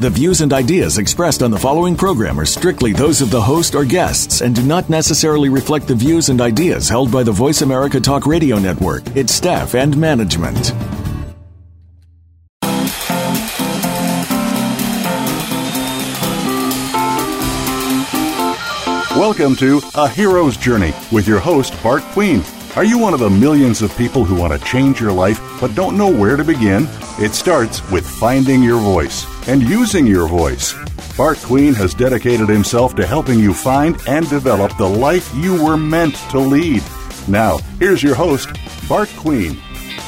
The views and ideas expressed on the following program are strictly those of the host or guests and do not necessarily reflect the views and ideas held by the Voice America Talk Radio Network, its staff, and management. Welcome to A Hero's Journey with your host, Bart Queen. Are you one of the millions of people who want to change your life but don't know where to begin? It starts with finding your voice and using your voice. Bart Queen has dedicated himself to helping you find and develop the life you were meant to lead. Now, here's your host, Bart Queen.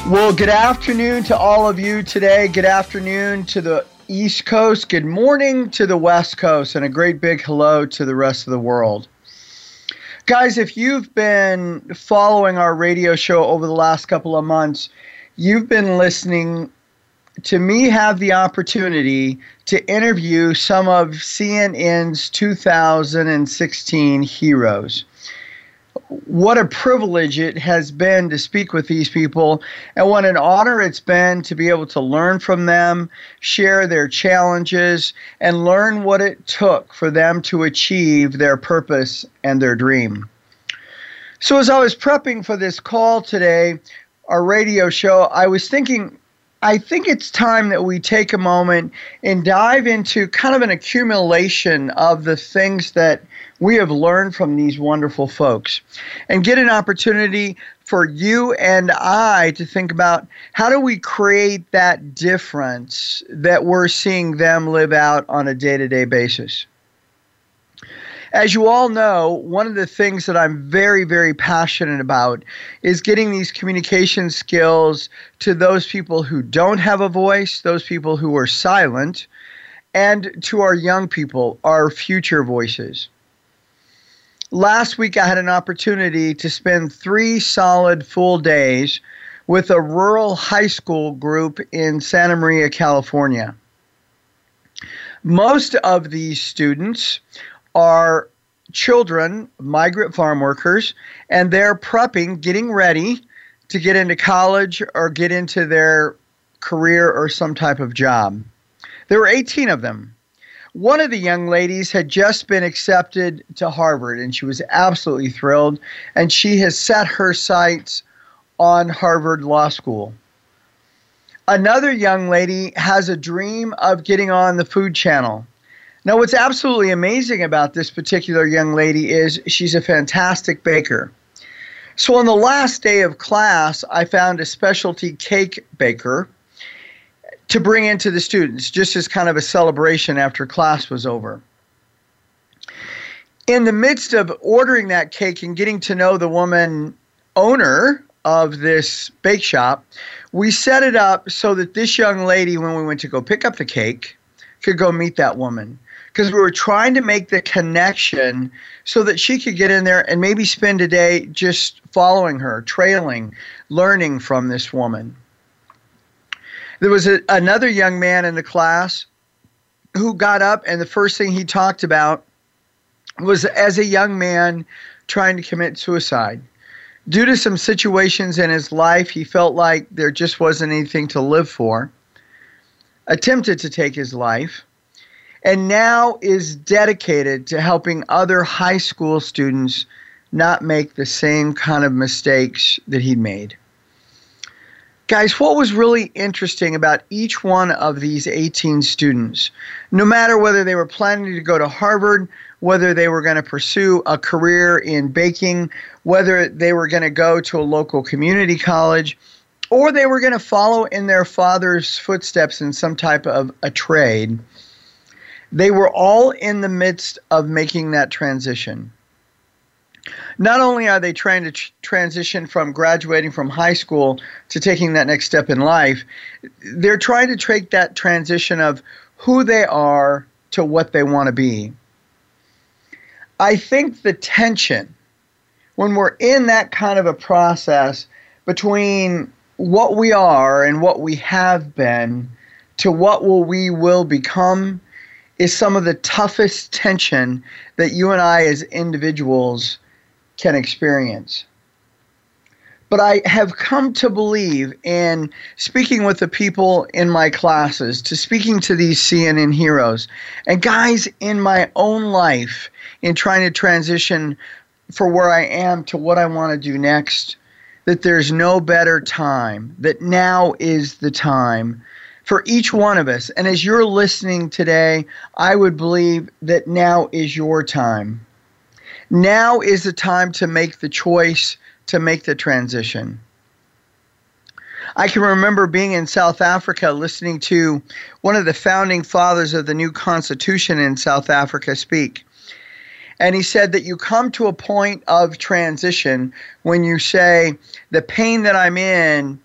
Well, good afternoon to all of you today. Good afternoon to the East Coast. Good morning to the West Coast. And a great big hello to the rest of the world. Guys, if you've been following our radio show over the last couple of months, you've been listening to me have the opportunity to interview some of CNN's 2016 heroes. What a privilege it has been to speak with these people, and what an honor it's been to be able to learn from them, share their challenges, and learn what it took for them to achieve their purpose and their dream. So, as I was prepping for this call today, our radio show, I was thinking I think it's time that we take a moment and dive into kind of an accumulation of the things that we have learned from these wonderful folks and get an opportunity for you and I to think about how do we create that difference that we're seeing them live out on a day to day basis. As you all know, one of the things that I'm very, very passionate about is getting these communication skills to those people who don't have a voice, those people who are silent, and to our young people, our future voices. Last week, I had an opportunity to spend three solid full days with a rural high school group in Santa Maria, California. Most of these students are children, migrant farm workers, and they're prepping, getting ready to get into college or get into their career or some type of job. There were 18 of them. One of the young ladies had just been accepted to Harvard and she was absolutely thrilled, and she has set her sights on Harvard Law School. Another young lady has a dream of getting on the Food Channel now, what's absolutely amazing about this particular young lady is she's a fantastic baker. So, on the last day of class, I found a specialty cake baker to bring into the students, just as kind of a celebration after class was over. In the midst of ordering that cake and getting to know the woman owner of this bake shop, we set it up so that this young lady, when we went to go pick up the cake, could go meet that woman because we were trying to make the connection so that she could get in there and maybe spend a day just following her, trailing, learning from this woman. There was a, another young man in the class who got up, and the first thing he talked about was as a young man trying to commit suicide. Due to some situations in his life, he felt like there just wasn't anything to live for. Attempted to take his life and now is dedicated to helping other high school students not make the same kind of mistakes that he made. Guys, what was really interesting about each one of these 18 students, no matter whether they were planning to go to Harvard, whether they were going to pursue a career in baking, whether they were going to go to a local community college, or they were going to follow in their father's footsteps in some type of a trade, they were all in the midst of making that transition. Not only are they trying to tr- transition from graduating from high school to taking that next step in life, they're trying to take that transition of who they are to what they want to be. I think the tension, when we're in that kind of a process, between what we are and what we have been to what will we will become is some of the toughest tension that you and I as individuals can experience. But I have come to believe in speaking with the people in my classes, to speaking to these CNN heroes, and guys in my own life in trying to transition for where I am to what I want to do next, that there's no better time, that now is the time for each one of us. And as you're listening today, I would believe that now is your time. Now is the time to make the choice to make the transition. I can remember being in South Africa listening to one of the founding fathers of the new constitution in South Africa speak. And he said that you come to a point of transition when you say, the pain that I'm in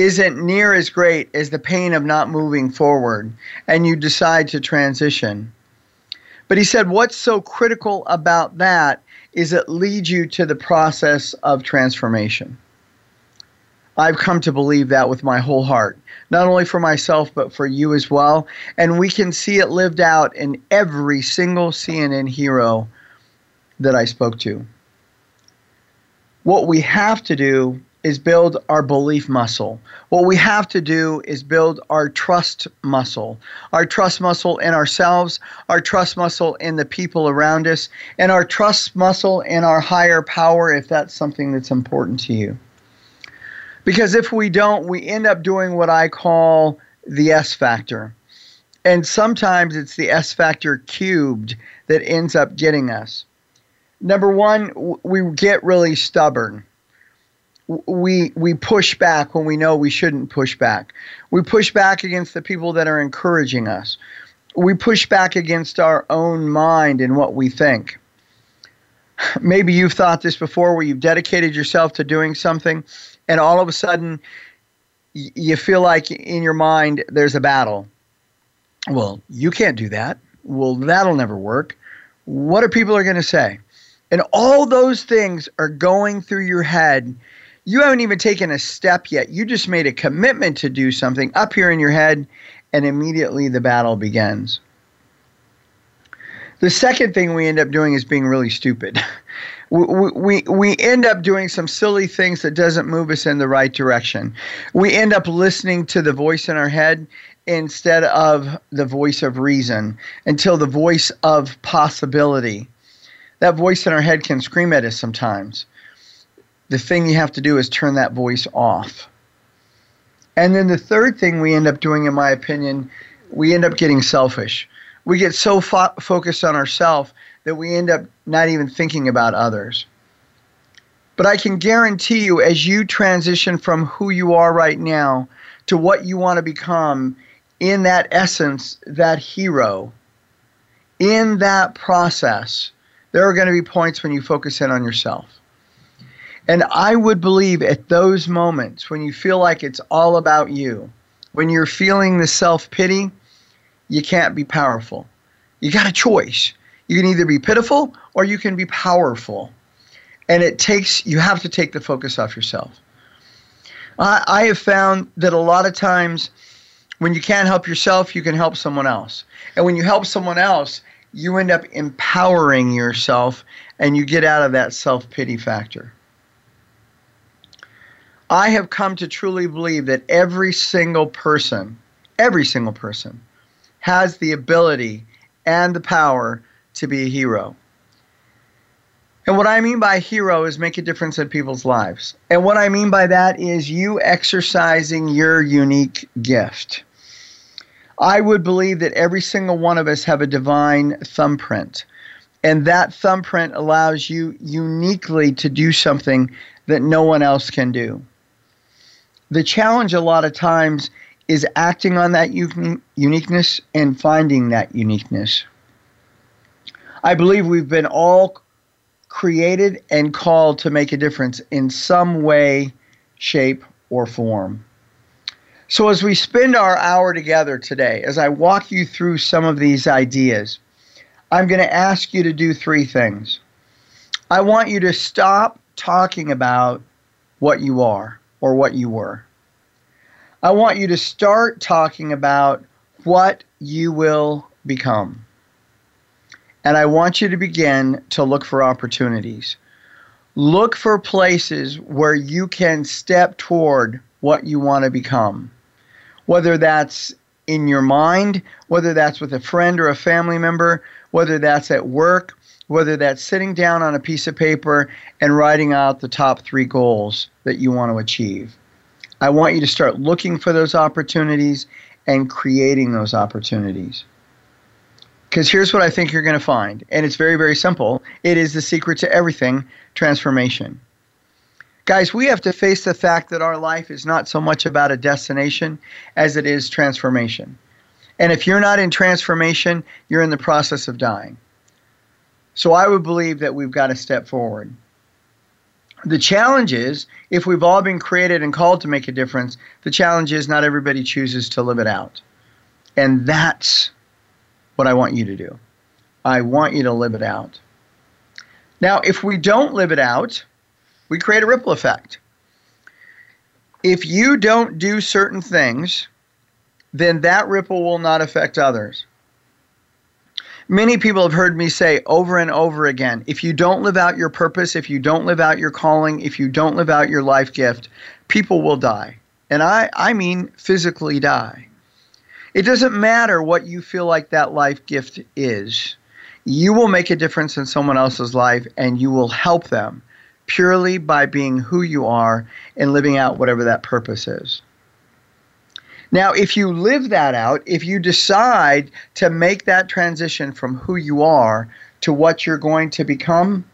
isn't near as great as the pain of not moving forward, and you decide to transition. But he said, what's so critical about that is it leads you to the process of transformation. I've come to believe that with my whole heart, not only for myself, but for you as well. And we can see it lived out in every single CNN hero that I spoke to. What we have to do is build our belief muscle. What we have to do is build our trust muscle, our trust muscle in ourselves, our trust muscle in the people around us, and our trust muscle in our higher power if that's something that's important to you. Because if we don't, we end up doing what I call the S factor. And sometimes it's the S factor cubed that ends up getting us. Number one, we get really stubborn we we push back when we know we shouldn't push back. We push back against the people that are encouraging us. We push back against our own mind and what we think. Maybe you've thought this before where you've dedicated yourself to doing something and all of a sudden you feel like in your mind there's a battle. Well, you can't do that. Well, that'll never work. What are people are going to say? And all those things are going through your head you haven't even taken a step yet. You just made a commitment to do something up here in your head, and immediately the battle begins. The second thing we end up doing is being really stupid. we, we, we end up doing some silly things that doesn't move us in the right direction. We end up listening to the voice in our head instead of the voice of reason until the voice of possibility. That voice in our head can scream at us sometimes the thing you have to do is turn that voice off. And then the third thing we end up doing, in my opinion, we end up getting selfish. We get so fo- focused on ourselves that we end up not even thinking about others. But I can guarantee you, as you transition from who you are right now to what you want to become, in that essence, that hero, in that process, there are going to be points when you focus in on yourself. And I would believe at those moments when you feel like it's all about you, when you're feeling the self pity, you can't be powerful. You got a choice. You can either be pitiful or you can be powerful. And it takes, you have to take the focus off yourself. I, I have found that a lot of times when you can't help yourself, you can help someone else. And when you help someone else, you end up empowering yourself and you get out of that self pity factor. I have come to truly believe that every single person, every single person, has the ability and the power to be a hero. And what I mean by hero is make a difference in people's lives. And what I mean by that is you exercising your unique gift. I would believe that every single one of us have a divine thumbprint. And that thumbprint allows you uniquely to do something that no one else can do the challenge a lot of times is acting on that uniqueness and finding that uniqueness. I believe we've been all created and called to make a difference in some way, shape, or form. So, as we spend our hour together today, as I walk you through some of these ideas, I'm going to ask you to do three things. I want you to stop talking about what you are. Or what you were. I want you to start talking about what you will become. And I want you to begin to look for opportunities. Look for places where you can step toward what you want to become. Whether that's in your mind, whether that's with a friend or a family member, whether that's at work, whether that's sitting down on a piece of paper and writing out the top three goals that you want to achieve. I want you to start looking for those opportunities and creating those opportunities. Because here's what I think you're going to find, and it's very, very simple. It is the secret to everything transformation. Guys, we have to face the fact that our life is not so much about a destination as it is transformation. And if you're not in transformation, you're in the process of dying. So I would believe that we've got to step forward. The challenge is if we've all been created and called to make a difference, the challenge is not everybody chooses to live it out. And that's what I want you to do. I want you to live it out. Now, if we don't live it out, we create a ripple effect. If you don't do certain things, then that ripple will not affect others. Many people have heard me say over and over again if you don't live out your purpose, if you don't live out your calling, if you don't live out your life gift, people will die. And I, I mean physically die. It doesn't matter what you feel like that life gift is. You will make a difference in someone else's life and you will help them purely by being who you are and living out whatever that purpose is. Now, if you live that out, if you decide to make that transition from who you are to what you're going to become,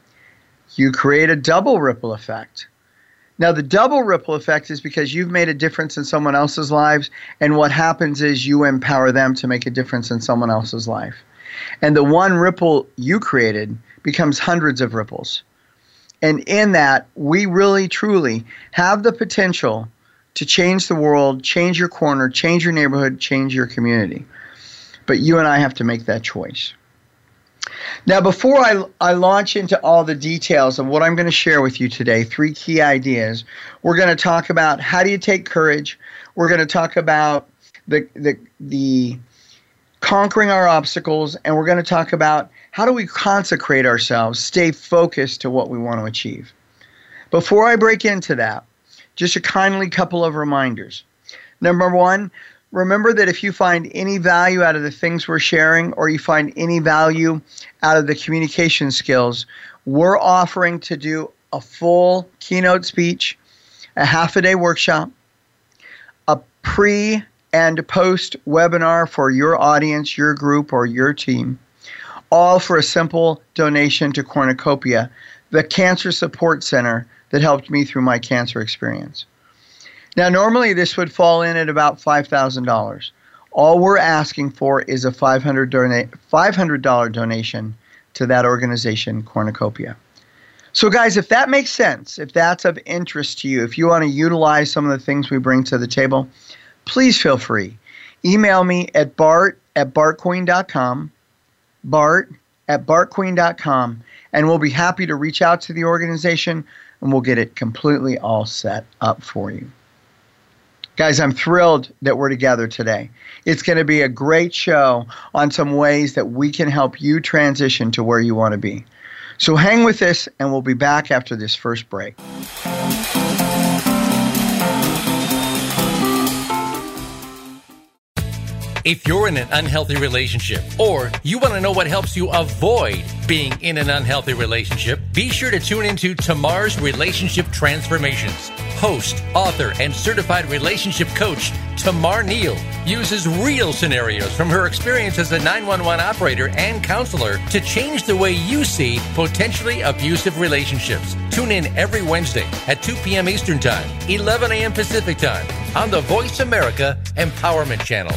you create a double ripple effect. Now, the double ripple effect is because you've made a difference in someone else's lives, and what happens is you empower them to make a difference in someone else's life. And the one ripple you created becomes hundreds of ripples. And in that, we really, truly have the potential to change the world, change your corner, change your neighborhood, change your community. But you and I have to make that choice. Now, before I, I launch into all the details of what I'm going to share with you today, three key ideas, we're going to talk about how do you take courage. We're going to talk about the, the, the conquering our obstacles, and we're going to talk about how do we consecrate ourselves, stay focused to what we want to achieve. Before I break into that, just a kindly couple of reminders. Number one, remember that if you find any value out of the things we're sharing or you find any value out of the communication skills, we're offering to do a full keynote speech, a half a day workshop, a pre and post webinar for your audience, your group, or your team, all for a simple donation to Cornucopia, the Cancer Support Center that helped me through my cancer experience. Now, normally this would fall in at about $5,000. All we're asking for is a $500, dona- $500 donation to that organization, Cornucopia. So, guys, if that makes sense, if that's of interest to you, if you want to utilize some of the things we bring to the table, please feel free. Email me at bart at bartqueen.com, bart at bartqueen.com, and we'll be happy to reach out to the organization and we'll get it completely all set up for you. Guys, I'm thrilled that we're together today. It's going to be a great show on some ways that we can help you transition to where you want to be. So hang with us, and we'll be back after this first break. If you're in an unhealthy relationship or you want to know what helps you avoid being in an unhealthy relationship, be sure to tune into Tamar's Relationship Transformations. Host, author, and certified relationship coach Tamar Neal uses real scenarios from her experience as a 911 operator and counselor to change the way you see potentially abusive relationships. Tune in every Wednesday at 2 p.m. Eastern Time, 11 a.m. Pacific Time on the Voice America Empowerment Channel.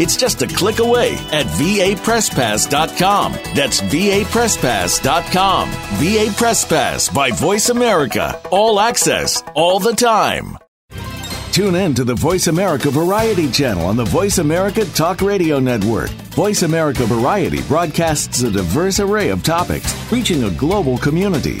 It's just a click away at vapresspass.com. That's vapresspass.com. VA Press Pass by Voice America. All access, all the time. Tune in to the Voice America Variety channel on the Voice America Talk Radio Network. Voice America Variety broadcasts a diverse array of topics, reaching a global community.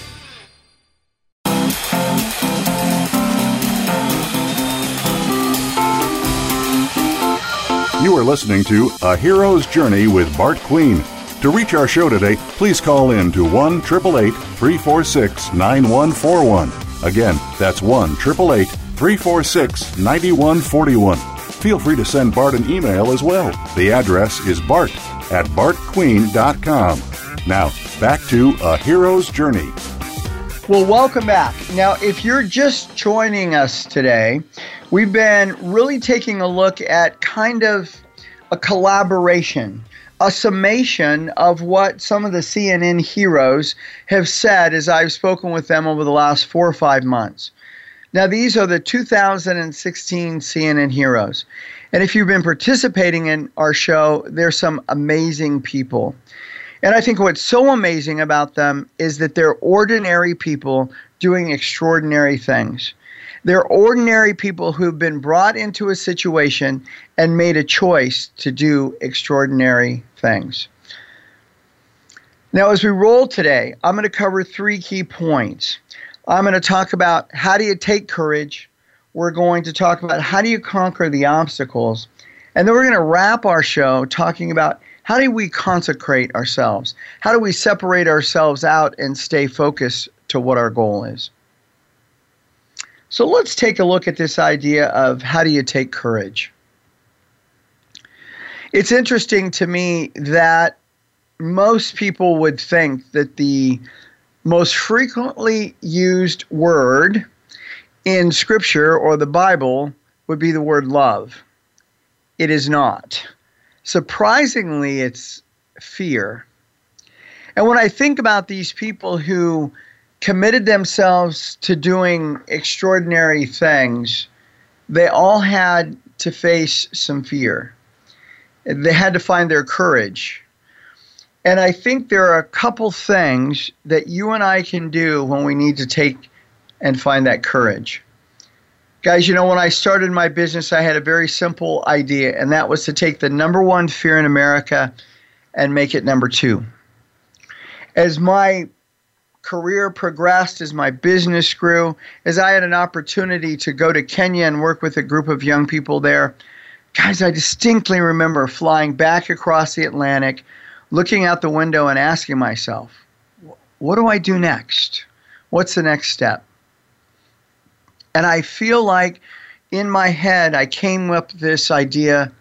You are listening to A Hero's Journey with Bart Queen. To reach our show today, please call in to 1 888 346 9141. Again, that's 1 888 346 9141. Feel free to send Bart an email as well. The address is bart at bartqueen.com. Now, back to A Hero's Journey. Well, welcome back. Now, if you're just joining us today, we've been really taking a look at kind of a collaboration, a summation of what some of the CNN heroes have said as I've spoken with them over the last four or five months. Now, these are the 2016 CNN heroes. And if you've been participating in our show, there's some amazing people. And I think what's so amazing about them is that they're ordinary people doing extraordinary things. They're ordinary people who've been brought into a situation and made a choice to do extraordinary things. Now, as we roll today, I'm going to cover three key points. I'm going to talk about how do you take courage. We're going to talk about how do you conquer the obstacles. And then we're going to wrap our show talking about how do we consecrate ourselves? How do we separate ourselves out and stay focused to what our goal is? So let's take a look at this idea of how do you take courage. It's interesting to me that most people would think that the most frequently used word in Scripture or the Bible would be the word love. It is not. Surprisingly, it's fear. And when I think about these people who committed themselves to doing extraordinary things, they all had to face some fear. They had to find their courage. And I think there are a couple things that you and I can do when we need to take and find that courage. Guys, you know, when I started my business, I had a very simple idea, and that was to take the number one fear in America and make it number two. As my career progressed, as my business grew, as I had an opportunity to go to Kenya and work with a group of young people there, guys, I distinctly remember flying back across the Atlantic, looking out the window and asking myself, what do I do next? What's the next step? And I feel like in my head, I came up with this idea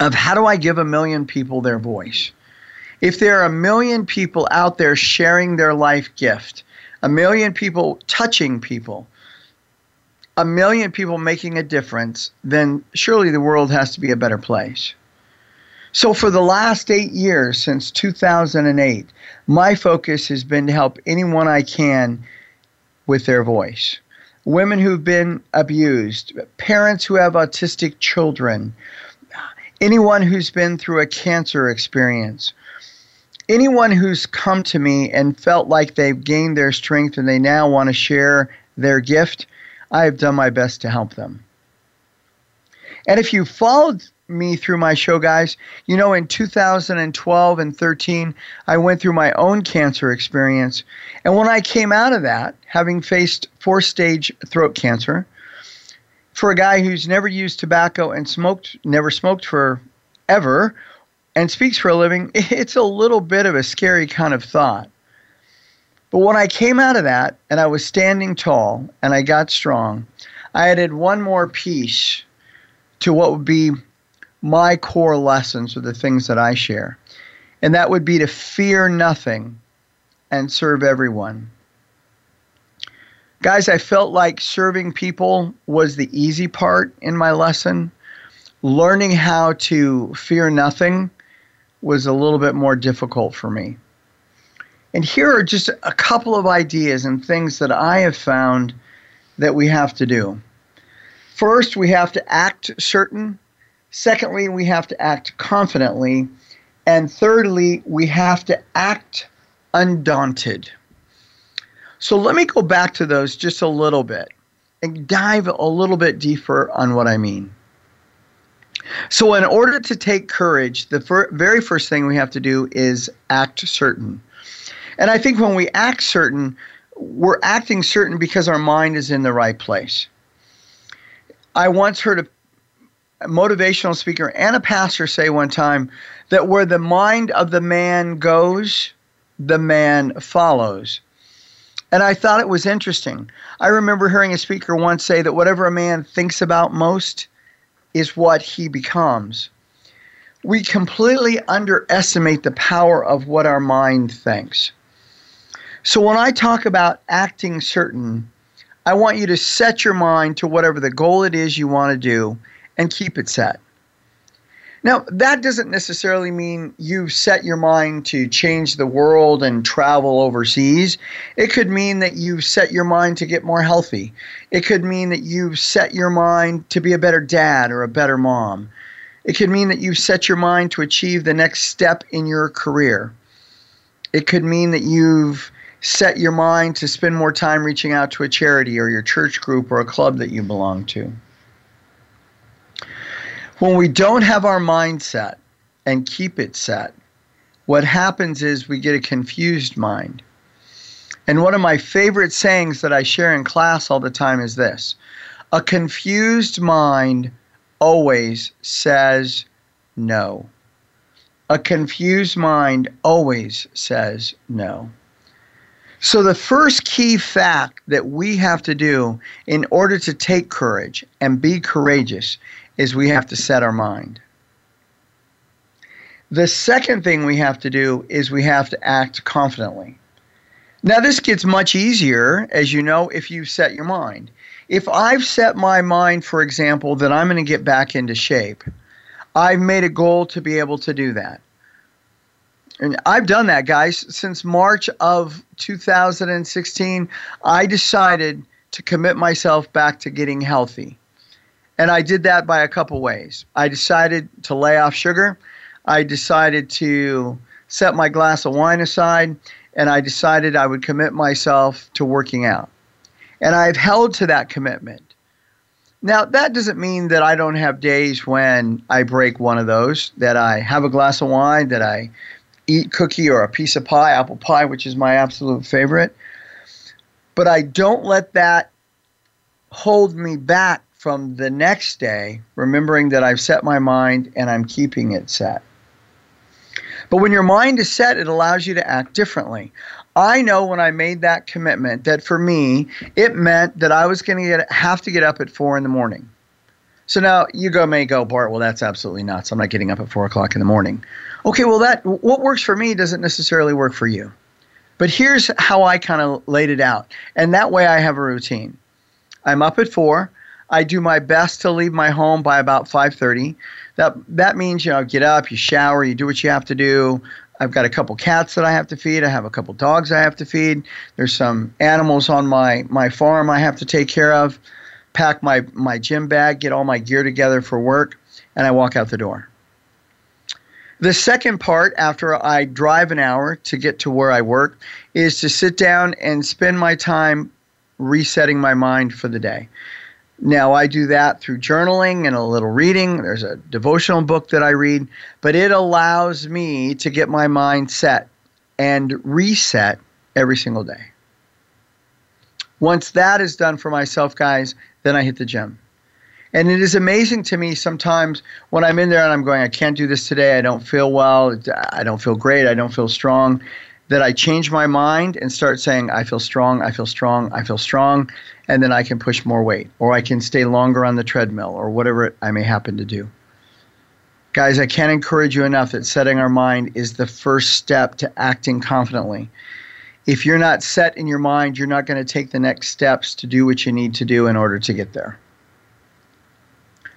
of how do I give a million people their voice? If there are a million people out there sharing their life gift, a million people touching people, a million people making a difference, then surely the world has to be a better place. So, for the last eight years, since 2008, my focus has been to help anyone I can with their voice women who've been abused, parents who have autistic children, anyone who's been through a cancer experience, anyone who's come to me and felt like they've gained their strength and they now want to share their gift, I have done my best to help them. And if you followed me through my show, guys, you know, in 2012 and 13, I went through my own cancer experience. And when I came out of that, having faced four stage throat cancer, for a guy who's never used tobacco and smoked, never smoked for ever, and speaks for a living, it's a little bit of a scary kind of thought. But when I came out of that and I was standing tall and I got strong, I added one more piece to what would be my core lessons or the things that I share. And that would be to fear nothing and serve everyone. Guys, I felt like serving people was the easy part in my lesson. Learning how to fear nothing was a little bit more difficult for me. And here are just a couple of ideas and things that I have found that we have to do. First, we have to act certain. Secondly, we have to act confidently. And thirdly, we have to act undaunted. So let me go back to those just a little bit and dive a little bit deeper on what I mean. So, in order to take courage, the fir- very first thing we have to do is act certain. And I think when we act certain, we're acting certain because our mind is in the right place. I once heard a motivational speaker and a pastor say one time that where the mind of the man goes, the man follows. And I thought it was interesting. I remember hearing a speaker once say that whatever a man thinks about most is what he becomes. We completely underestimate the power of what our mind thinks. So when I talk about acting certain, I want you to set your mind to whatever the goal it is you want to do and keep it set. Now, that doesn't necessarily mean you've set your mind to change the world and travel overseas. It could mean that you've set your mind to get more healthy. It could mean that you've set your mind to be a better dad or a better mom. It could mean that you've set your mind to achieve the next step in your career. It could mean that you've set your mind to spend more time reaching out to a charity or your church group or a club that you belong to. When we don't have our mind set and keep it set, what happens is we get a confused mind. And one of my favorite sayings that I share in class all the time is this A confused mind always says no. A confused mind always says no. So, the first key fact that we have to do in order to take courage and be courageous is we have to set our mind. The second thing we have to do is we have to act confidently. Now, this gets much easier, as you know, if you've set your mind. If I've set my mind, for example, that I'm going to get back into shape, I've made a goal to be able to do that. And I've done that, guys. Since March of 2016, I decided to commit myself back to getting healthy. And I did that by a couple ways. I decided to lay off sugar. I decided to set my glass of wine aside. And I decided I would commit myself to working out. And I've held to that commitment. Now, that doesn't mean that I don't have days when I break one of those, that I have a glass of wine, that I eat cookie or a piece of pie, apple pie, which is my absolute favorite. But I don't let that hold me back from the next day, remembering that I've set my mind and I'm keeping it set. But when your mind is set, it allows you to act differently. I know when I made that commitment that for me, it meant that I was going to have to get up at four in the morning. So now you go may go, Bart, well, that's absolutely nuts. I'm not getting up at four o'clock in the morning. Okay, well, that what works for me doesn't necessarily work for you. But here's how I kind of laid it out. And that way I have a routine. I'm up at four. I do my best to leave my home by about 5:30. That that means you know get up, you shower, you do what you have to do. I've got a couple cats that I have to feed. I have a couple dogs I have to feed. There's some animals on my my farm I have to take care of. Pack my my gym bag, get all my gear together for work, and I walk out the door. The second part, after I drive an hour to get to where I work, is to sit down and spend my time resetting my mind for the day. Now, I do that through journaling and a little reading. There's a devotional book that I read, but it allows me to get my mind set and reset every single day. Once that is done for myself, guys, then I hit the gym. And it is amazing to me sometimes when I'm in there and I'm going, I can't do this today. I don't feel well. I don't feel great. I don't feel strong. That I change my mind and start saying, I feel strong. I feel strong. I feel strong. And then I can push more weight or I can stay longer on the treadmill or whatever I may happen to do. Guys, I can't encourage you enough that setting our mind is the first step to acting confidently. If you're not set in your mind, you're not going to take the next steps to do what you need to do in order to get there.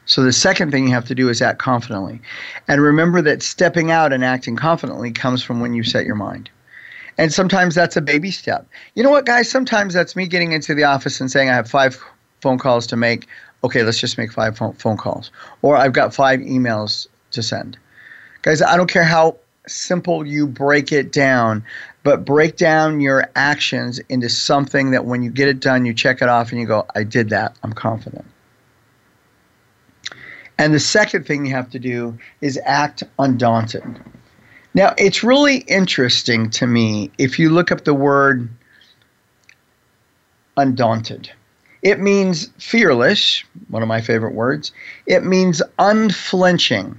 So the second thing you have to do is act confidently. And remember that stepping out and acting confidently comes from when you set your mind. And sometimes that's a baby step. You know what, guys? Sometimes that's me getting into the office and saying, I have five phone calls to make. Okay, let's just make five phone calls. Or I've got five emails to send. Guys, I don't care how simple you break it down, but break down your actions into something that when you get it done, you check it off and you go, I did that. I'm confident. And the second thing you have to do is act undaunted. Now, it's really interesting to me if you look up the word undaunted. It means fearless, one of my favorite words. It means unflinching.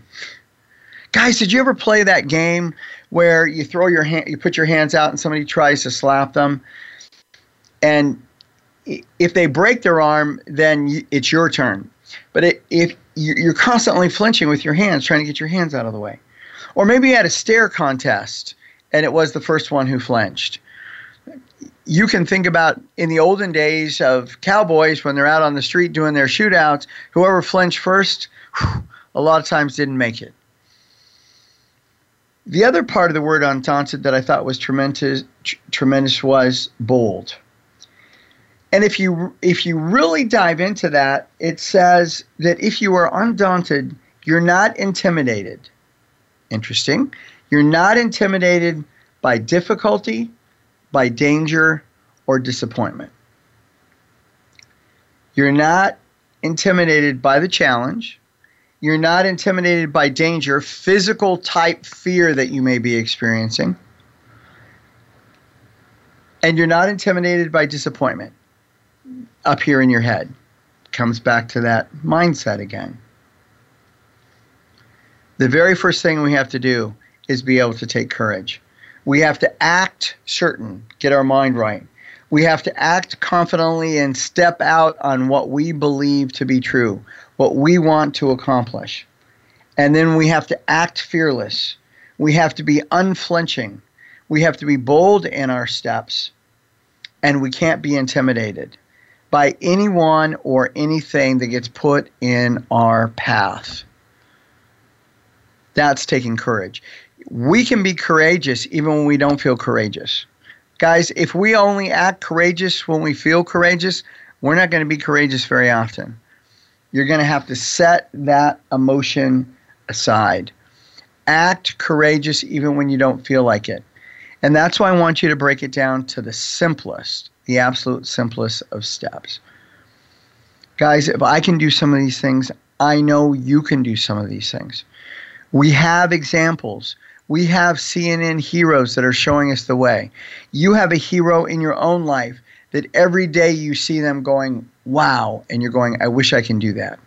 Guys, did you ever play that game where you throw your hand, you put your hands out and somebody tries to slap them? And if they break their arm, then it's your turn. But if you're constantly flinching with your hands, trying to get your hands out of the way. Or maybe you had a stare contest and it was the first one who flinched. You can think about in the olden days of cowboys when they're out on the street doing their shootouts, whoever flinched first, whew, a lot of times didn't make it. The other part of the word undaunted that I thought was tremendous, tremendous was bold. And if you if you really dive into that, it says that if you are undaunted, you're not intimidated. Interesting. You're not intimidated by difficulty, by danger, or disappointment. You're not intimidated by the challenge. You're not intimidated by danger, physical type fear that you may be experiencing. And you're not intimidated by disappointment up here in your head. Comes back to that mindset again the very first thing we have to do is be able to take courage. We have to act certain, get our mind right. We have to act confidently and step out on what we believe to be true, what we want to accomplish. And then we have to act fearless. We have to be unflinching. We have to be bold in our steps. And we can't be intimidated by anyone or anything that gets put in our path. That's taking courage. We can be courageous even when we don't feel courageous. Guys, if we only act courageous when we feel courageous, we're not going to be courageous very often. You're going to have to set that emotion aside. Act courageous even when you don't feel like it. And that's why I want you to break it down to the simplest, the absolute simplest of steps. Guys, if I can do some of these things, I know you can do some of these things. We have examples. We have CNN heroes that are showing us the way. You have a hero in your own life that every day you see them going, wow, and you're going, I wish I can do that.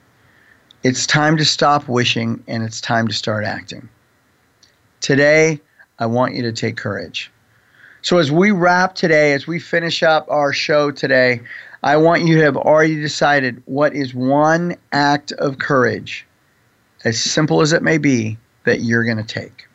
It's time to stop wishing and it's time to start acting. Today, I want you to take courage. So, as we wrap today, as we finish up our show today, I want you to have already decided what is one act of courage as simple as it may be, that you're going to take.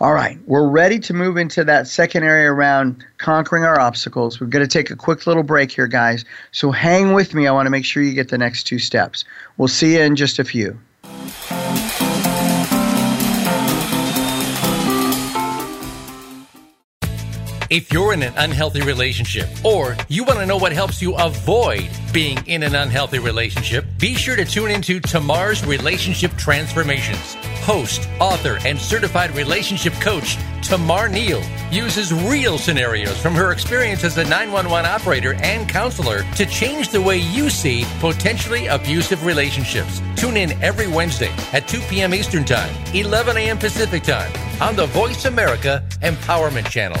All right, we're ready to move into that second area around conquering our obstacles. We're going to take a quick little break here, guys. So hang with me. I want to make sure you get the next two steps. We'll see you in just a few. If you're in an unhealthy relationship or you want to know what helps you avoid being in an unhealthy relationship, be sure to tune into Tamar's Relationship Transformations. Host, author, and certified relationship coach Tamar Neal uses real scenarios from her experience as a 911 operator and counselor to change the way you see potentially abusive relationships. Tune in every Wednesday at 2 p.m. Eastern Time, 11 a.m. Pacific Time on the Voice America Empowerment Channel.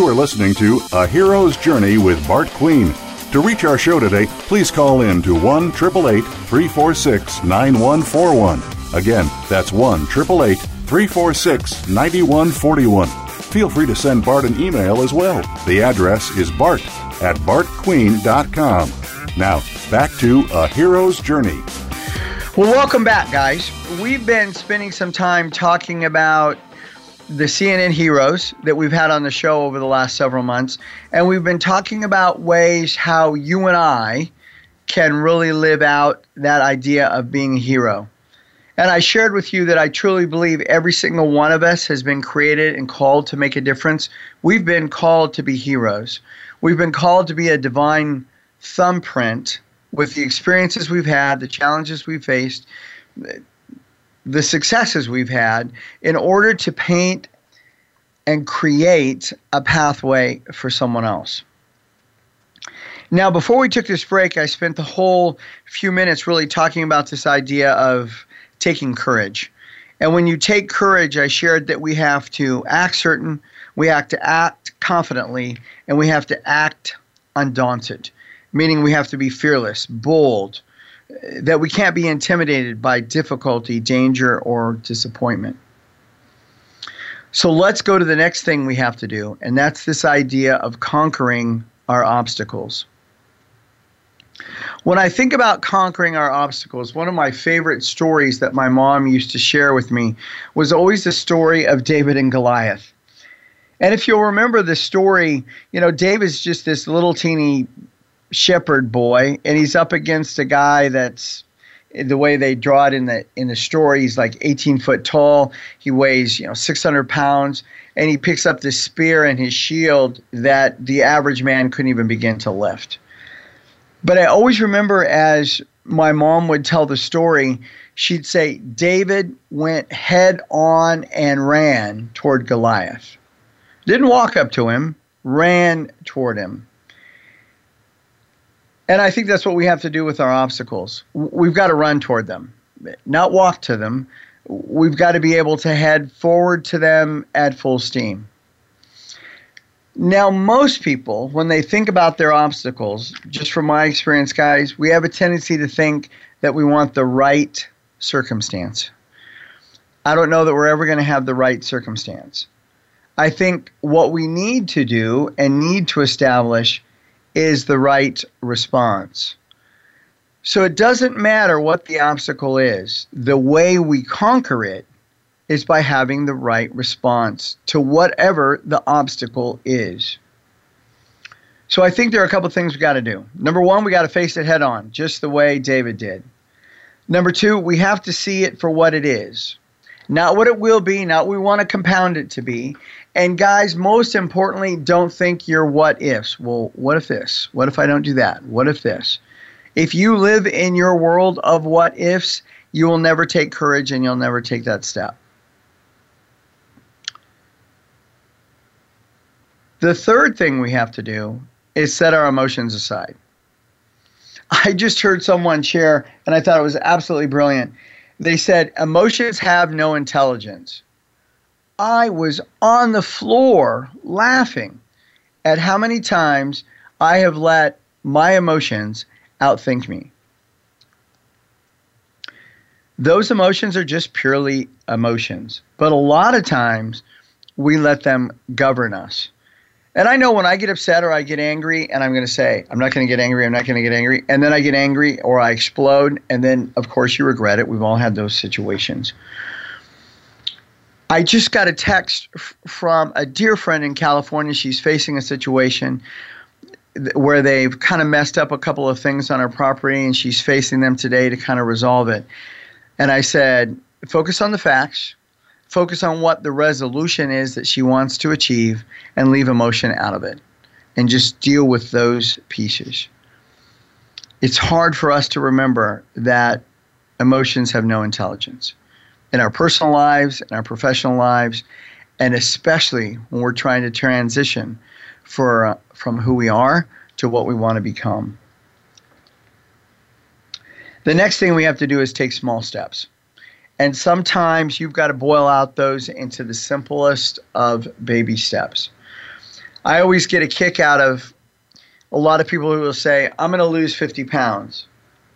You are listening to A Hero's Journey with Bart Queen. To reach our show today, please call in to 1 888 346 9141. Again, that's 1 888 346 9141. Feel free to send Bart an email as well. The address is bart at bartqueen.com. Now, back to A Hero's Journey. Well, welcome back, guys. We've been spending some time talking about the CNN heroes that we've had on the show over the last several months. And we've been talking about ways how you and I can really live out that idea of being a hero. And I shared with you that I truly believe every single one of us has been created and called to make a difference. We've been called to be heroes. We've been called to be a divine thumbprint with the experiences we've had, the challenges we've faced, the successes we've had in order to paint and create a pathway for someone else. Now, before we took this break, I spent the whole few minutes really talking about this idea of taking courage. And when you take courage, I shared that we have to act certain, we have to act confidently, and we have to act undaunted, meaning we have to be fearless, bold, that we can't be intimidated by difficulty, danger, or disappointment. So let's go to the next thing we have to do, and that's this idea of conquering our obstacles. When I think about conquering our obstacles, one of my favorite stories that my mom used to share with me was always the story of David and Goliath. And if you'll remember the story, you know, David's just this little teeny shepherd boy, and he's up against a guy that's the way they draw it in the in the story. He's like 18 foot tall. He weighs you know 600 pounds, and he picks up this spear and his shield that the average man couldn't even begin to lift. But I always remember as my mom would tell the story, she'd say David went head on and ran toward Goliath. Didn't walk up to him, ran toward him. And I think that's what we have to do with our obstacles. We've got to run toward them, not walk to them. We've got to be able to head forward to them at full steam. Now, most people, when they think about their obstacles, just from my experience, guys, we have a tendency to think that we want the right circumstance. I don't know that we're ever going to have the right circumstance. I think what we need to do and need to establish is the right response. So it doesn't matter what the obstacle is, the way we conquer it is by having the right response to whatever the obstacle is. So I think there are a couple things we got to do. Number one, we got to face it head on, just the way David did. Number two, we have to see it for what it is, not what it will be, not what we want to compound it to be, and guys, most importantly, don't think your what ifs. Well, what if this? What if I don't do that? What if this? If you live in your world of what ifs, you will never take courage and you'll never take that step. The third thing we have to do is set our emotions aside. I just heard someone share, and I thought it was absolutely brilliant. They said, Emotions have no intelligence. I was on the floor laughing at how many times I have let my emotions outthink me. Those emotions are just purely emotions, but a lot of times we let them govern us. And I know when I get upset or I get angry, and I'm going to say, I'm not going to get angry, I'm not going to get angry, and then I get angry or I explode, and then of course you regret it. We've all had those situations. I just got a text f- from a dear friend in California. She's facing a situation th- where they've kind of messed up a couple of things on her property, and she's facing them today to kind of resolve it. And I said, focus on the facts, focus on what the resolution is that she wants to achieve, and leave emotion out of it, and just deal with those pieces. It's hard for us to remember that emotions have no intelligence in our personal lives, in our professional lives, and especially when we're trying to transition for, uh, from who we are to what we want to become. The next thing we have to do is take small steps. And sometimes you've got to boil out those into the simplest of baby steps. I always get a kick out of a lot of people who will say, I'm going to lose 50 pounds.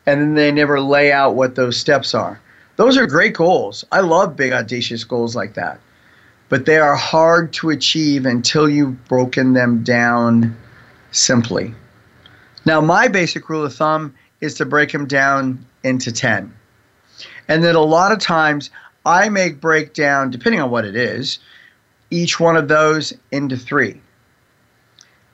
And then they never lay out what those steps are. Those are great goals. I love big, audacious goals like that. But they are hard to achieve until you've broken them down simply. Now, my basic rule of thumb is to break them down into 10. And then a lot of times I make breakdown, depending on what it is, each one of those into three.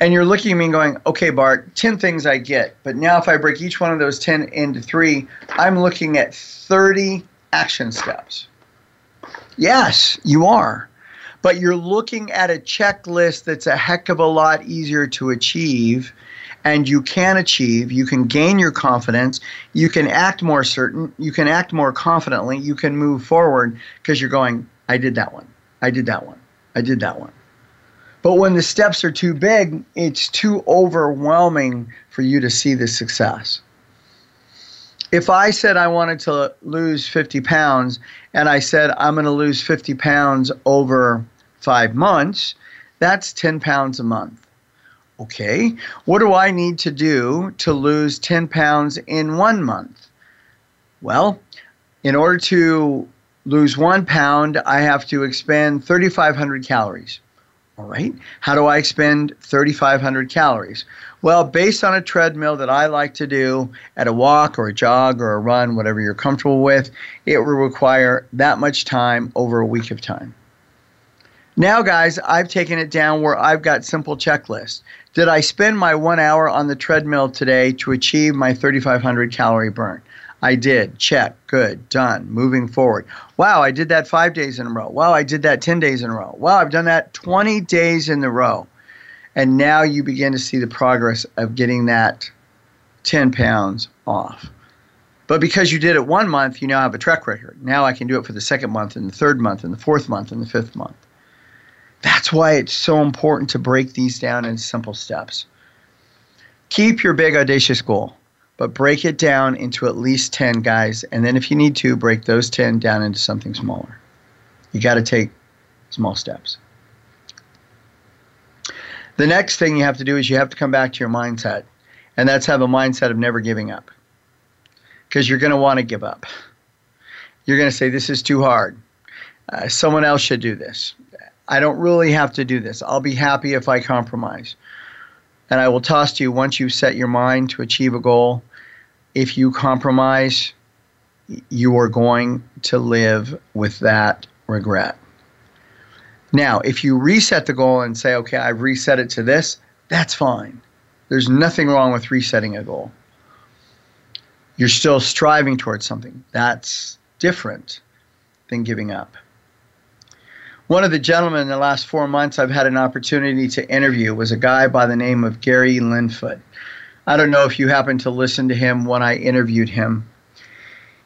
And you're looking at me and going, okay, Bart, 10 things I get. But now if I break each one of those 10 into three, I'm looking at 30 action steps. Yes, you are. But you're looking at a checklist that's a heck of a lot easier to achieve and you can achieve. You can gain your confidence. You can act more certain. You can act more confidently. You can move forward because you're going, I did that one. I did that one. I did that one. But when the steps are too big, it's too overwhelming for you to see the success if I said I wanted to lose 50 pounds and I said I'm going to lose 50 pounds over five months, that's 10 pounds a month. Okay, what do I need to do to lose 10 pounds in one month? Well, in order to lose one pound, I have to expend 3,500 calories. All right, how do I expend 3,500 calories? Well, based on a treadmill that I like to do at a walk or a jog or a run, whatever you're comfortable with, it will require that much time over a week of time. Now, guys, I've taken it down where I've got simple checklists. Did I spend my one hour on the treadmill today to achieve my 3,500 calorie burn? I did. Check. Good. Done. Moving forward. Wow, I did that five days in a row. Wow, I did that 10 days in a row. Wow, I've done that 20 days in a row. And now you begin to see the progress of getting that 10 pounds off. But because you did it one month, you now have a track record. Now I can do it for the second month and the third month and the fourth month and the fifth month. That's why it's so important to break these down in simple steps. Keep your big, audacious goal, but break it down into at least 10 guys. And then if you need to, break those 10 down into something smaller. You got to take small steps. The next thing you have to do is you have to come back to your mindset, and that's have a mindset of never giving up. Because you're going to want to give up. You're going to say, This is too hard. Uh, someone else should do this. I don't really have to do this. I'll be happy if I compromise. And I will toss to you once you set your mind to achieve a goal, if you compromise, you are going to live with that regret. Now, if you reset the goal and say, okay, I've reset it to this, that's fine. There's nothing wrong with resetting a goal. You're still striving towards something. That's different than giving up. One of the gentlemen in the last four months I've had an opportunity to interview was a guy by the name of Gary Linfoot. I don't know if you happened to listen to him when I interviewed him.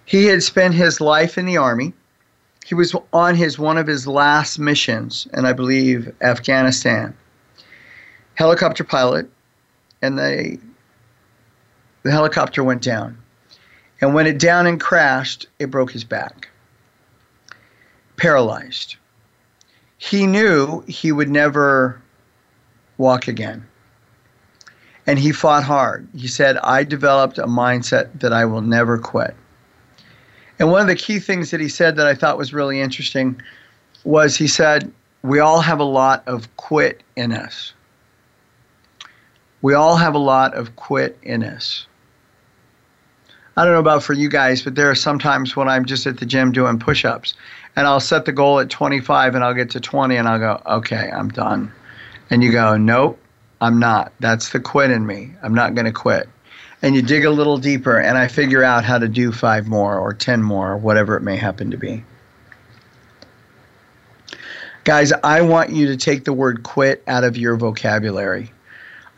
He had spent his life in the Army he was on his one of his last missions, and I believe Afghanistan. Helicopter pilot, and the the helicopter went down. And when it down and crashed, it broke his back. Paralyzed. He knew he would never walk again. And he fought hard. He said, I developed a mindset that I will never quit. And one of the key things that he said that I thought was really interesting was he said, We all have a lot of quit in us. We all have a lot of quit in us. I don't know about for you guys, but there are sometimes when I'm just at the gym doing push ups and I'll set the goal at 25 and I'll get to 20 and I'll go, okay, I'm done. And you go, nope, I'm not. That's the quit in me. I'm not going to quit. And you dig a little deeper and I figure out how to do five more or 10 more or whatever it may happen to be. Guys, I want you to take the word quit out of your vocabulary.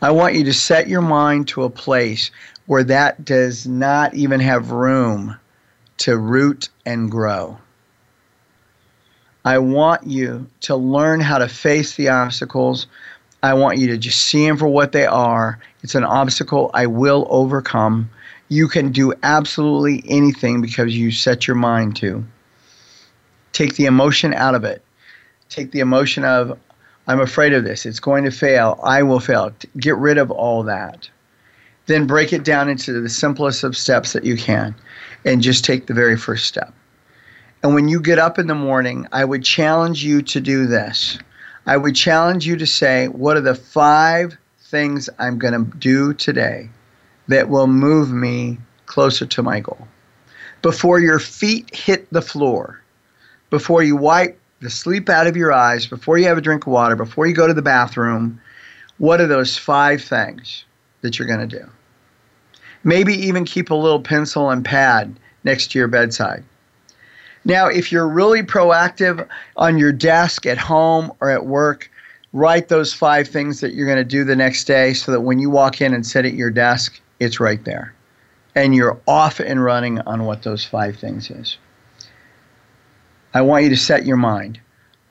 I want you to set your mind to a place where that does not even have room to root and grow. I want you to learn how to face the obstacles. I want you to just see them for what they are. It's an obstacle I will overcome. You can do absolutely anything because you set your mind to. Take the emotion out of it take the emotion of, I'm afraid of this, it's going to fail, I will fail. Get rid of all that. Then break it down into the simplest of steps that you can and just take the very first step. And when you get up in the morning, I would challenge you to do this. I would challenge you to say, What are the five things I'm going to do today that will move me closer to my goal? Before your feet hit the floor, before you wipe the sleep out of your eyes, before you have a drink of water, before you go to the bathroom, what are those five things that you're going to do? Maybe even keep a little pencil and pad next to your bedside. Now, if you're really proactive on your desk at home or at work, write those five things that you're going to do the next day so that when you walk in and sit at your desk, it's right there. And you're off and running on what those five things is. I want you to set your mind.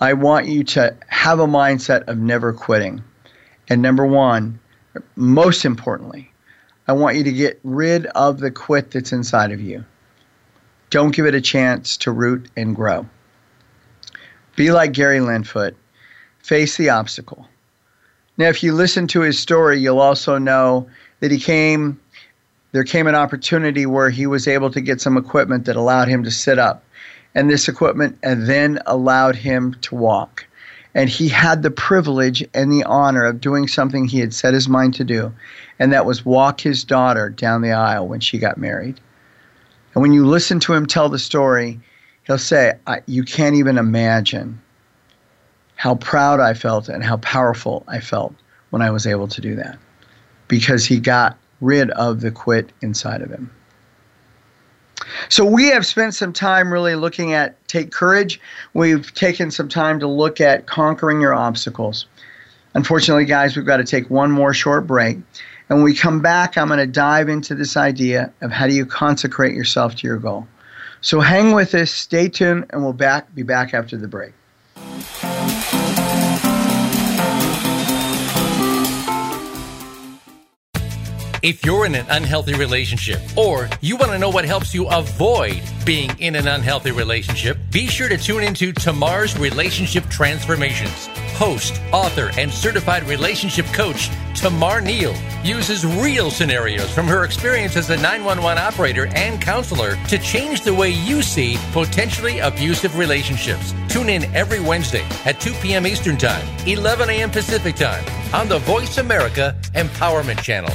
I want you to have a mindset of never quitting. And number one, most importantly, I want you to get rid of the quit that's inside of you. Don't give it a chance to root and grow. Be like Gary Linfoot. Face the obstacle. Now, if you listen to his story, you'll also know that he came, there came an opportunity where he was able to get some equipment that allowed him to sit up and this equipment and then allowed him to walk. And he had the privilege and the honor of doing something he had set his mind to do, and that was walk his daughter down the aisle when she got married. And when you listen to him tell the story, he'll say, You can't even imagine how proud I felt and how powerful I felt when I was able to do that because he got rid of the quit inside of him. So we have spent some time really looking at take courage. We've taken some time to look at conquering your obstacles. Unfortunately, guys, we've got to take one more short break. And when we come back, I'm going to dive into this idea of how do you consecrate yourself to your goal. So hang with us, stay tuned, and we'll back be back after the break. If you're in an unhealthy relationship or you want to know what helps you avoid being in an unhealthy relationship, be sure to tune into Tamar's Relationship Transformations. Host, author, and certified relationship coach Tamar Neal uses real scenarios from her experience as a 911 operator and counselor to change the way you see potentially abusive relationships. Tune in every Wednesday at 2 p.m. Eastern Time, 11 a.m. Pacific Time on the Voice America Empowerment Channel.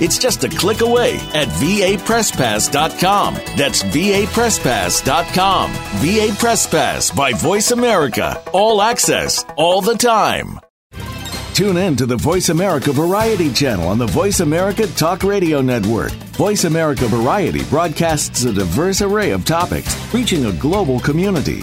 It's just a click away at vapresspass.com. That's vapresspass.com. VA Press Pass by Voice America. All access, all the time. Tune in to the Voice America Variety channel on the Voice America Talk Radio Network. Voice America Variety broadcasts a diverse array of topics, reaching a global community.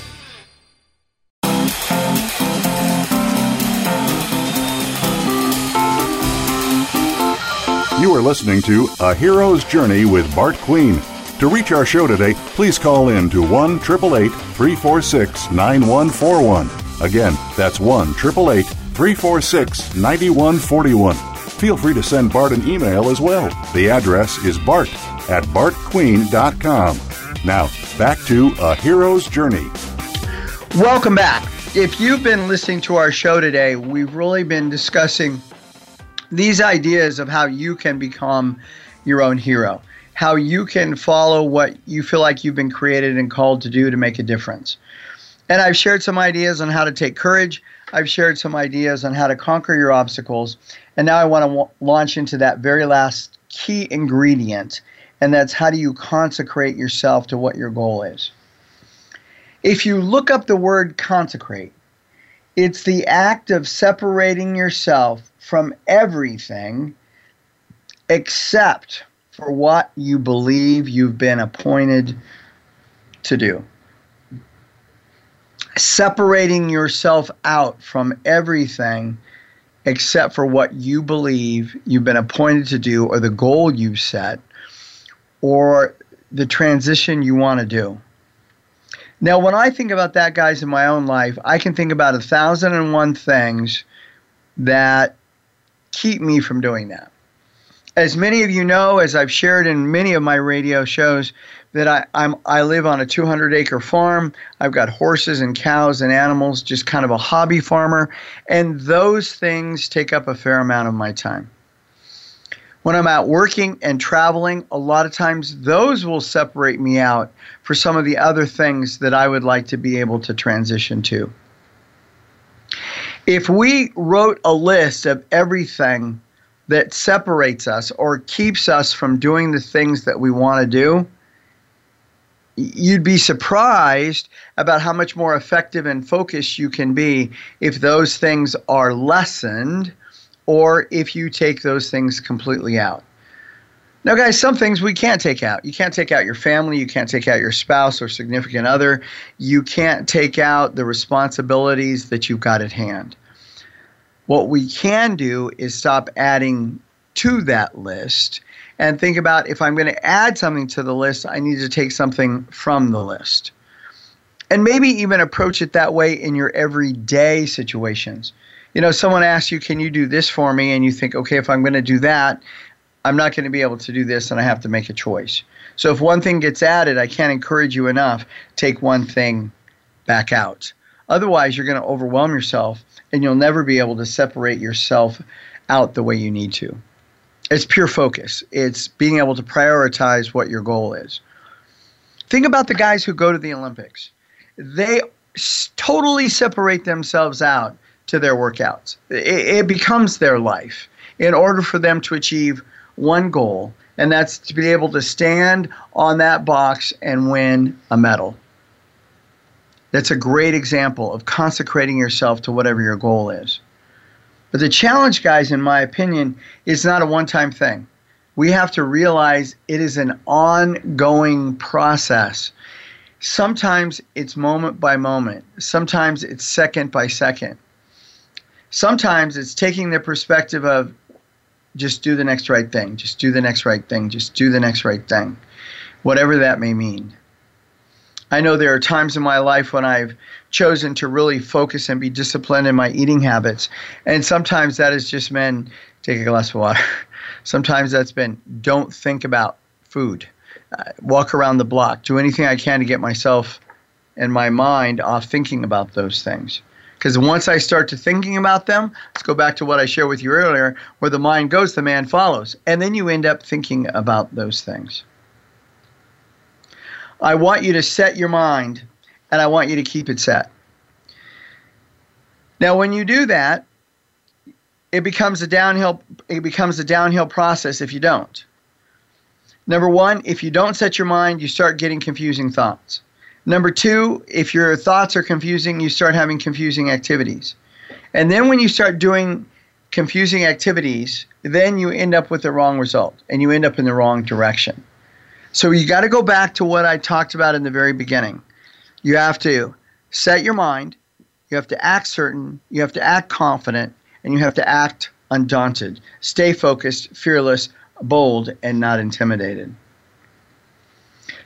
You are listening to A Hero's Journey with Bart Queen. To reach our show today, please call in to 1 346 9141. Again, that's 1 346 9141. Feel free to send Bart an email as well. The address is bart at bartqueen.com. Now, back to A Hero's Journey. Welcome back. If you've been listening to our show today, we've really been discussing these ideas of how you can become your own hero how you can follow what you feel like you've been created and called to do to make a difference. And I've shared some ideas on how to take courage. I've shared some ideas on how to conquer your obstacles. And now I want to w- launch into that very last key ingredient, and that's how do you consecrate yourself to what your goal is. If you look up the word consecrate, it's the act of separating yourself from everything except for what you believe you've been appointed to do. Separating yourself out from everything except for what you believe you've been appointed to do or the goal you've set or the transition you want to do. Now, when I think about that, guys, in my own life, I can think about a thousand and one things that keep me from doing that as many of you know, as I've shared in many of my radio shows, that I, I'm I live on a 200 acre farm. I've got horses and cows and animals, just kind of a hobby farmer, and those things take up a fair amount of my time. When I'm out working and traveling, a lot of times those will separate me out for some of the other things that I would like to be able to transition to. If we wrote a list of everything that separates us or keeps us from doing the things that we want to do, you'd be surprised about how much more effective and focused you can be if those things are lessened or if you take those things completely out. Now, guys, some things we can't take out. You can't take out your family. You can't take out your spouse or significant other. You can't take out the responsibilities that you've got at hand. What we can do is stop adding to that list and think about if I'm going to add something to the list, I need to take something from the list. And maybe even approach it that way in your everyday situations. You know, someone asks you, Can you do this for me? And you think, Okay, if I'm going to do that, I'm not going to be able to do this and I have to make a choice. So if one thing gets added, I can't encourage you enough, take one thing back out. Otherwise, you're going to overwhelm yourself and you'll never be able to separate yourself out the way you need to. It's pure focus, it's being able to prioritize what your goal is. Think about the guys who go to the Olympics. They totally separate themselves out to their workouts. It, it becomes their life in order for them to achieve one goal, and that's to be able to stand on that box and win a medal. That's a great example of consecrating yourself to whatever your goal is. But the challenge, guys, in my opinion, is not a one time thing. We have to realize it is an ongoing process. Sometimes it's moment by moment, sometimes it's second by second. Sometimes it's taking the perspective of just do the next right thing, just do the next right thing, just do the next right thing, whatever that may mean. I know there are times in my life when I've chosen to really focus and be disciplined in my eating habits. And sometimes that has just meant take a glass of water. Sometimes that's been don't think about food. Uh, walk around the block. Do anything I can to get myself and my mind off thinking about those things. Because once I start to thinking about them, let's go back to what I shared with you earlier, where the mind goes, the man follows. And then you end up thinking about those things. I want you to set your mind and I want you to keep it set. Now, when you do that, it becomes a downhill it becomes a downhill process if you don't. Number 1, if you don't set your mind, you start getting confusing thoughts. Number 2, if your thoughts are confusing, you start having confusing activities. And then when you start doing confusing activities, then you end up with the wrong result and you end up in the wrong direction. So you got to go back to what I talked about in the very beginning. You have to set your mind, you have to act certain, you have to act confident, and you have to act undaunted. Stay focused, fearless, bold, and not intimidated.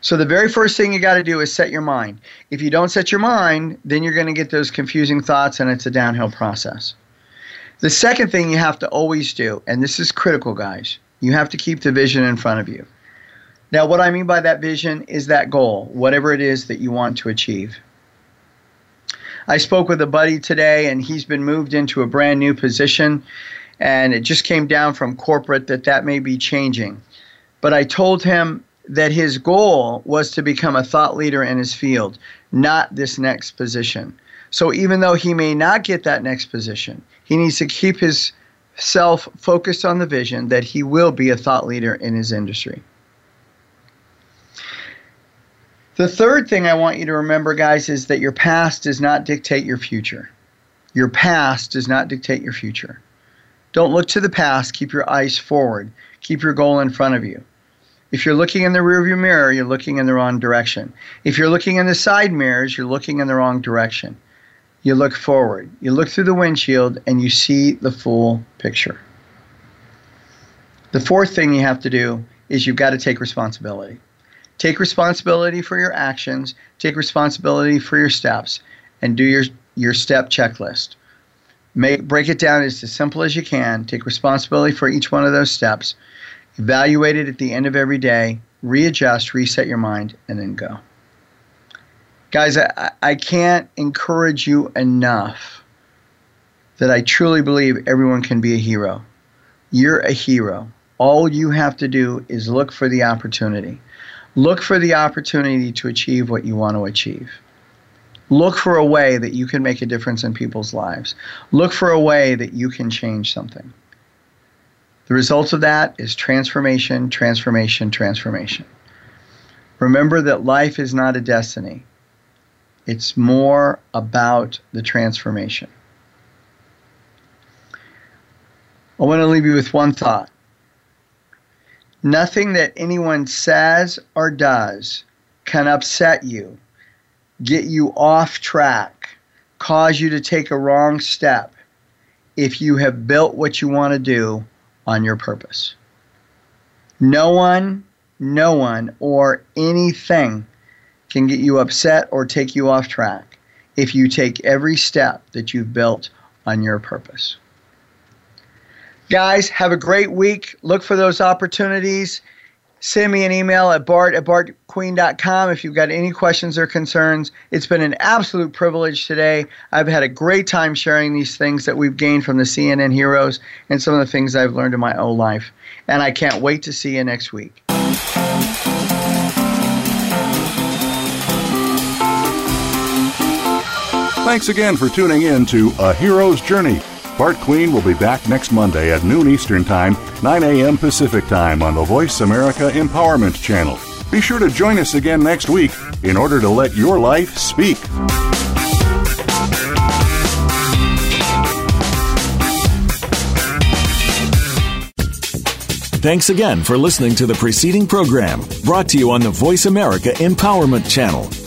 So the very first thing you got to do is set your mind. If you don't set your mind, then you're going to get those confusing thoughts and it's a downhill process. The second thing you have to always do, and this is critical, guys, you have to keep the vision in front of you. Now, what I mean by that vision is that goal, whatever it is that you want to achieve. I spoke with a buddy today, and he's been moved into a brand new position, and it just came down from corporate that that may be changing. But I told him that his goal was to become a thought leader in his field, not this next position. So even though he may not get that next position, he needs to keep his self focused on the vision that he will be a thought leader in his industry. The third thing I want you to remember, guys, is that your past does not dictate your future. Your past does not dictate your future. Don't look to the past, keep your eyes forward, keep your goal in front of you. If you're looking in the rearview mirror, you're looking in the wrong direction. If you're looking in the side mirrors, you're looking in the wrong direction. You look forward, you look through the windshield, and you see the full picture. The fourth thing you have to do is you've got to take responsibility. Take responsibility for your actions, take responsibility for your steps, and do your, your step checklist. Make, break it down as simple as you can. Take responsibility for each one of those steps. Evaluate it at the end of every day. Readjust, reset your mind, and then go. Guys, I, I can't encourage you enough that I truly believe everyone can be a hero. You're a hero. All you have to do is look for the opportunity. Look for the opportunity to achieve what you want to achieve. Look for a way that you can make a difference in people's lives. Look for a way that you can change something. The result of that is transformation, transformation, transformation. Remember that life is not a destiny, it's more about the transformation. I want to leave you with one thought. Nothing that anyone says or does can upset you, get you off track, cause you to take a wrong step if you have built what you want to do on your purpose. No one, no one, or anything can get you upset or take you off track if you take every step that you've built on your purpose. Guys, have a great week. Look for those opportunities. Send me an email at bart at bartqueen.com if you've got any questions or concerns. It's been an absolute privilege today. I've had a great time sharing these things that we've gained from the CNN heroes and some of the things I've learned in my own life. And I can't wait to see you next week. Thanks again for tuning in to A Hero's Journey. Bart Queen will be back next Monday at noon Eastern Time, 9 a.m. Pacific Time on the Voice America Empowerment Channel. Be sure to join us again next week in order to let your life speak. Thanks again for listening to the preceding program brought to you on the Voice America Empowerment Channel.